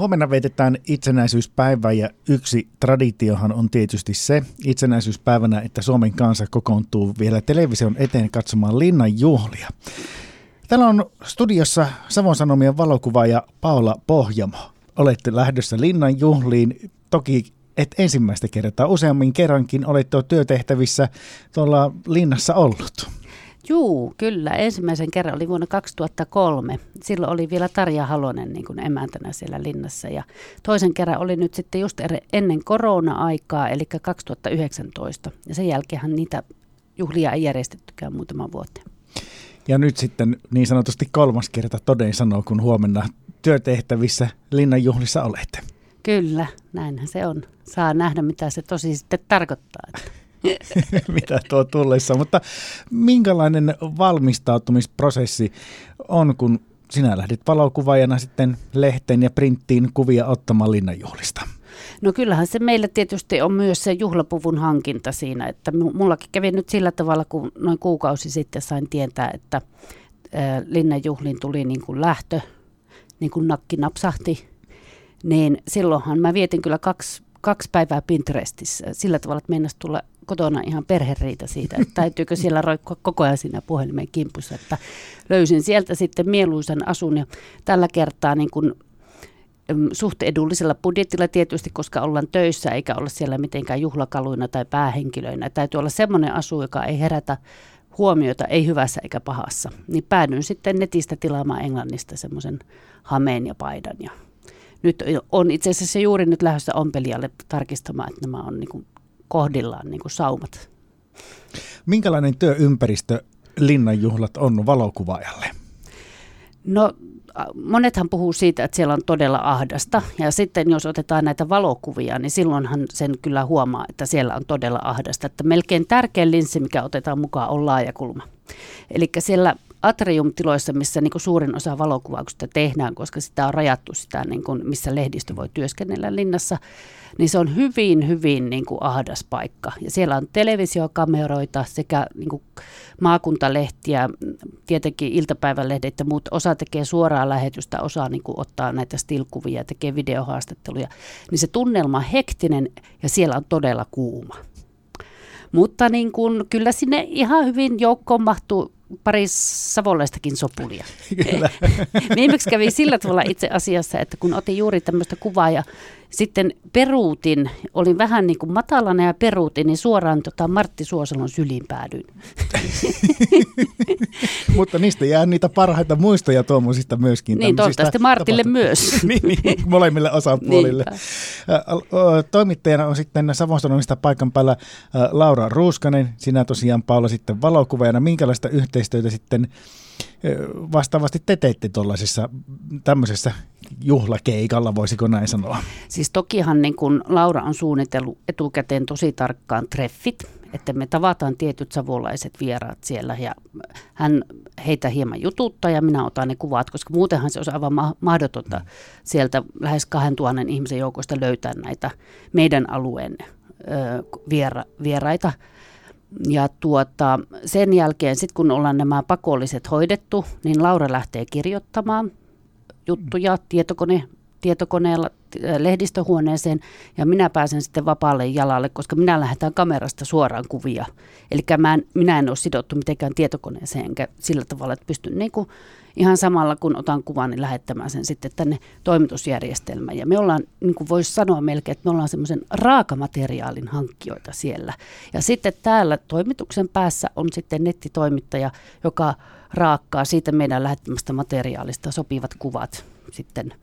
Huomenna vietetään itsenäisyyspäivää ja yksi traditiohan on tietysti se itsenäisyyspäivänä, että Suomen kansa kokoontuu vielä television eteen katsomaan linnan juhlia. Täällä on studiossa Savon Sanomien valokuvaaja Paula Pohjamo. Olette lähdössä linnan juhliin. Toki et ensimmäistä kertaa, useammin kerrankin olette työtehtävissä tuolla linnassa ollut. Juu, kyllä. Ensimmäisen kerran oli vuonna 2003. Silloin oli vielä Tarja Halonen niin kuin emäntänä siellä linnassa. Ja toisen kerran oli nyt sitten just ennen korona-aikaa, eli 2019. Ja sen jälkeenhän niitä juhlia ei järjestettykään muutama vuoteen. Ja nyt sitten niin sanotusti kolmas kerta toden sanoo, kun huomenna työtehtävissä linnanjuhlissa olette. Kyllä, näinhän se on. Saa nähdä, mitä se tosi sitten tarkoittaa. mitä tuo tullessa. Mutta minkälainen valmistautumisprosessi on, kun sinä lähdit valokuvaajana sitten lehteen ja printtiin kuvia ottamaan linnanjuhlista? No kyllähän se meillä tietysti on myös se juhlapuvun hankinta siinä, että mullakin kävi nyt sillä tavalla, kun noin kuukausi sitten sain tietää, että linnanjuhlin tuli niin kuin lähtö, niin kuin nakki napsahti, niin silloinhan mä vietin kyllä kaksi, kaksi päivää Pinterestissä sillä tavalla, että tulla kotona ihan perheriitä siitä, että täytyykö siellä roikkua koko ajan siinä puhelimen kimpussa, että löysin sieltä sitten mieluisan asun ja tällä kertaa niin kuin suht edullisella budjettilla tietysti, koska ollaan töissä eikä olla siellä mitenkään juhlakaluina tai päähenkilöinä. Täytyy olla semmoinen asu, joka ei herätä huomiota, ei hyvässä eikä pahassa. Niin päädyin sitten netistä tilaamaan Englannista semmoisen hameen ja paidan. Ja nyt on itse asiassa juuri nyt lähdössä ompelijalle tarkistamaan, että nämä on niin kohdillaan niin kuin saumat. Minkälainen työympäristö linnanjuhlat on valokuvaajalle? No monethan puhuu siitä, että siellä on todella ahdasta. Ja sitten jos otetaan näitä valokuvia, niin silloinhan sen kyllä huomaa, että siellä on todella ahdasta. Että melkein tärkein linssi, mikä otetaan mukaan, on laajakulma. Eli siellä atriumtiloissa, missä niin kuin suurin osa valokuvauksista tehdään, koska sitä on rajattu sitä, niin kuin, missä lehdistö voi työskennellä linnassa, niin se on hyvin, hyvin niin kuin ahdas paikka. Ja siellä on televisiokameroita sekä niin kuin maakuntalehtiä, tietenkin iltapäivälehdet ja muut. Osa tekee suoraa lähetystä, osa niin kuin ottaa näitä stilkuvia, tekee videohaastatteluja. Niin se tunnelma on hektinen ja siellä on todella kuuma. Mutta niin kuin, kyllä sinne ihan hyvin joukkoon mahtuu pari savolaistakin sopulia. Kyllä. Viimeksi kävi sillä tavalla itse asiassa, että kun otin juuri tämmöistä kuvaa ja sitten peruutin, olin vähän niin kuin matalana ja peruutin, niin suoraan tota Martti Suosalon syliin päädyin. Mutta niistä jää niitä parhaita muistoja tuommoisista myöskin. Niin, toivottavasti Martille myös. niin, niin, molemmille osapuolille. Toimittajana on sitten Savon Sanomista paikan päällä Laura Ruuskanen, sinä tosiaan Paula sitten valokuvaajana. Minkälaista yhteistyötä sitten vastaavasti te teitte tuollaisessa tämmöisessä juhlakeikalla, voisiko näin sanoa? Siis tokihan niin kun Laura on suunnitellut etukäteen tosi tarkkaan treffit, että me tavataan tietyt savolaiset vieraat siellä ja hän heitä hieman jututtaa ja minä otan ne kuvat, koska muutenhan se olisi aivan mahdotonta mm. sieltä lähes 2000 ihmisen joukosta löytää näitä meidän alueen viera, vieraita. Ja tuota, sen jälkeen, sit kun ollaan nämä pakolliset hoidettu, niin Laura lähtee kirjoittamaan juttuja tietokone, tietokoneella äh, lehdistöhuoneeseen ja minä pääsen sitten vapaalle jalalle, koska minä lähetän kamerasta suoraan kuvia. Eli mä en, minä en ole sidottu mitenkään tietokoneeseen enkä sillä tavalla, että pystyn niin kuin ihan samalla kun otan kuvan, niin lähettämään sen sitten tänne toimitusjärjestelmään. Ja me ollaan, niin kuin voisi sanoa melkein, että me ollaan semmoisen raakamateriaalin hankkijoita siellä. Ja sitten täällä toimituksen päässä on sitten nettitoimittaja, joka raakkaa siitä meidän lähettämästä materiaalista sopivat kuvat sitten,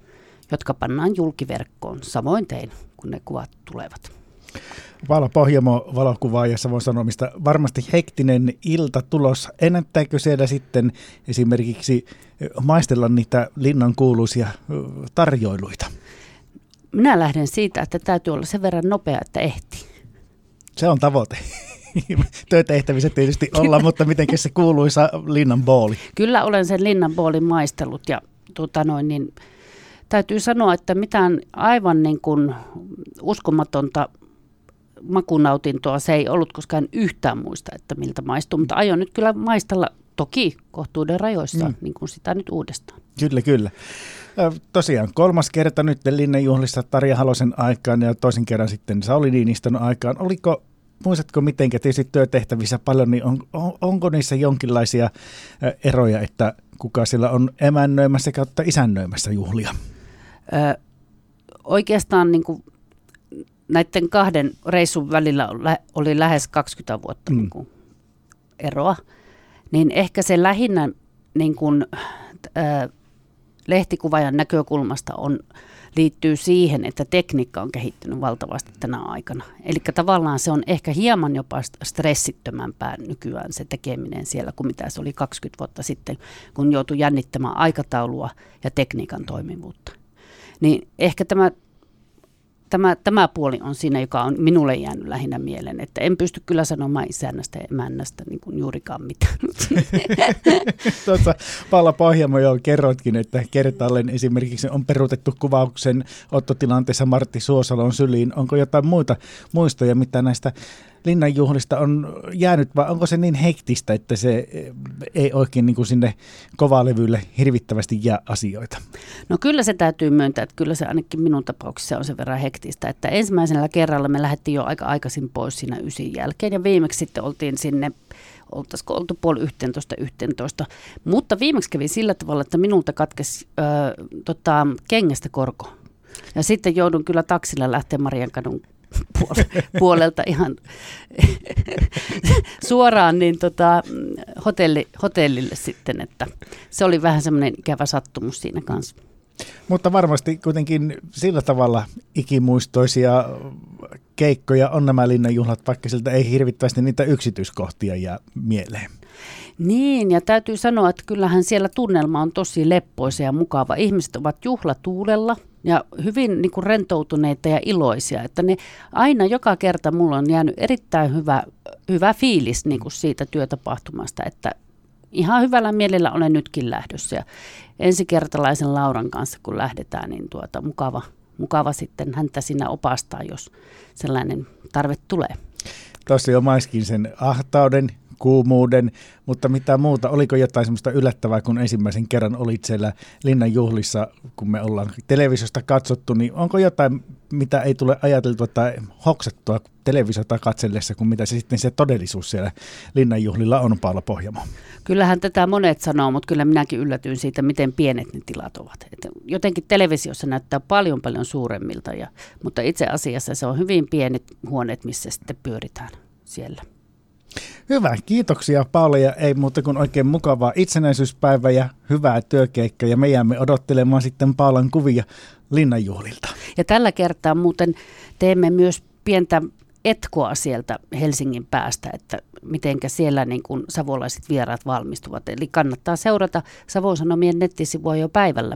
jotka pannaan julkiverkkoon. Samoin tein, kun ne kuvat tulevat. Vala Pohjamo valokuvaaja Savon Sanomista. Varmasti hektinen ilta tulos. Ennättääkö siellä sitten esimerkiksi maistella niitä linnan kuuluisia tarjoiluita? Minä lähden siitä, että täytyy olla sen verran nopea, että ehtii. Se on tavoite. Työtehtävissä tietysti olla, mutta miten se kuuluisa linnan booli? Kyllä olen sen linnan boolin maistellut ja tuota noin, niin täytyy sanoa, että mitään aivan niin kuin uskomatonta makunautintoa se ei ollut koskaan yhtään muista, että miltä maistuu, mutta aion nyt kyllä maistella toki kohtuuden rajoissa, mm. niin kuin sitä nyt uudestaan. Kyllä, kyllä. Tosiaan kolmas kerta nyt linnanjuhlissa Tarja Halosen aikaan ja toisen kerran sitten Sauli Niinistön aikaan. Oliko muistatko miten tietysti työtehtävissä paljon, niin on, on, onko niissä jonkinlaisia eroja, että kuka siellä on emännöimässä kautta isännöimässä juhlia? Ö, oikeastaan niin kuin näiden kahden reissun välillä oli lähes 20 vuotta mm. niin kuin eroa, niin ehkä se lähinnä niin kuin, ö, lehtikuvajan näkökulmasta on liittyy siihen, että tekniikka on kehittynyt valtavasti tänä aikana. Eli tavallaan se on ehkä hieman jopa stressittömämpää nykyään se tekeminen siellä kuin mitä se oli 20 vuotta sitten, kun joutui jännittämään aikataulua ja tekniikan toimivuutta. Niin ehkä tämä tämä, tämä puoli on siinä, joka on minulle jäänyt lähinnä mieleen, että en pysty kyllä sanomaan isännästä ja emännästä niin kuin juurikaan mitään. Tuossa Paula Pohjamo jo kerroitkin, että kertaalleen esimerkiksi on peruutettu kuvauksen ottotilanteessa Martti Suosalon syliin. Onko jotain muita muistoja, mitä näistä linnanjuhlista on jäänyt, vai onko se niin hektistä, että se ei oikein niin kuin sinne kovalevylle hirvittävästi jää asioita? No kyllä se täytyy myöntää, että kyllä se ainakin minun tapauksessa on sen verran hektistä, että ensimmäisellä kerralla me lähdettiin jo aika aikaisin pois siinä ysin jälkeen ja viimeksi sitten oltiin sinne oltaisiko oltu puoli yhteentoista, yhteentoista. Mutta viimeksi kävi sillä tavalla, että minulta katkesi tota, kengästä korko. Ja sitten joudun kyllä taksilla lähteä Mariankadun puolelta ihan suoraan niin tota, hotelli, hotellille sitten, että se oli vähän semmoinen ikävä sattumus siinä kanssa. Mutta varmasti kuitenkin sillä tavalla ikimuistoisia keikkoja on nämä linnanjuhlat, vaikka siltä ei hirvittävästi niitä yksityiskohtia jää mieleen. Niin, ja täytyy sanoa, että kyllähän siellä tunnelma on tosi leppoisa ja mukava. Ihmiset ovat juhlatuulella ja hyvin niin kuin rentoutuneita ja iloisia. Että ne aina joka kerta mulla on jäänyt erittäin hyvä, hyvä fiilis niin kuin siitä työtapahtumasta, että ihan hyvällä mielellä olen nytkin lähdössä. Ja ensikertalaisen Lauran kanssa kun lähdetään, niin tuota, mukava, mukava sitten häntä siinä opastaa, jos sellainen tarve tulee. Tuossa jo maiskin sen ahtauden, kuumuuden, mutta mitä muuta, oliko jotain semmoista yllättävää, kun ensimmäisen kerran olit siellä Linnan juhlissa, kun me ollaan televisiosta katsottu, niin onko jotain, mitä ei tule ajateltua tai hoksattua televisiota katsellessa, kuin mitä se sitten se todellisuus siellä Linnan juhlilla on, Paula Pohjamo? Kyllähän tätä monet sanoo, mutta kyllä minäkin yllätyin siitä, miten pienet ne tilat ovat. Et jotenkin televisiossa näyttää paljon paljon suuremmilta, ja, mutta itse asiassa se on hyvin pienet huoneet, missä sitten pyöritään siellä. Hyvä, kiitoksia Paula ja ei muuta kuin oikein mukavaa itsenäisyyspäivää ja hyvää työkeikkaa ja me jäämme odottelemaan sitten Paulan kuvia linnanjuhlilta. Ja tällä kertaa muuten teemme myös pientä etkoa sieltä Helsingin päästä, että mitenkä siellä niin kuin savolaiset vieraat valmistuvat. Eli kannattaa seurata Savon Sanomien nettisivua jo päivällä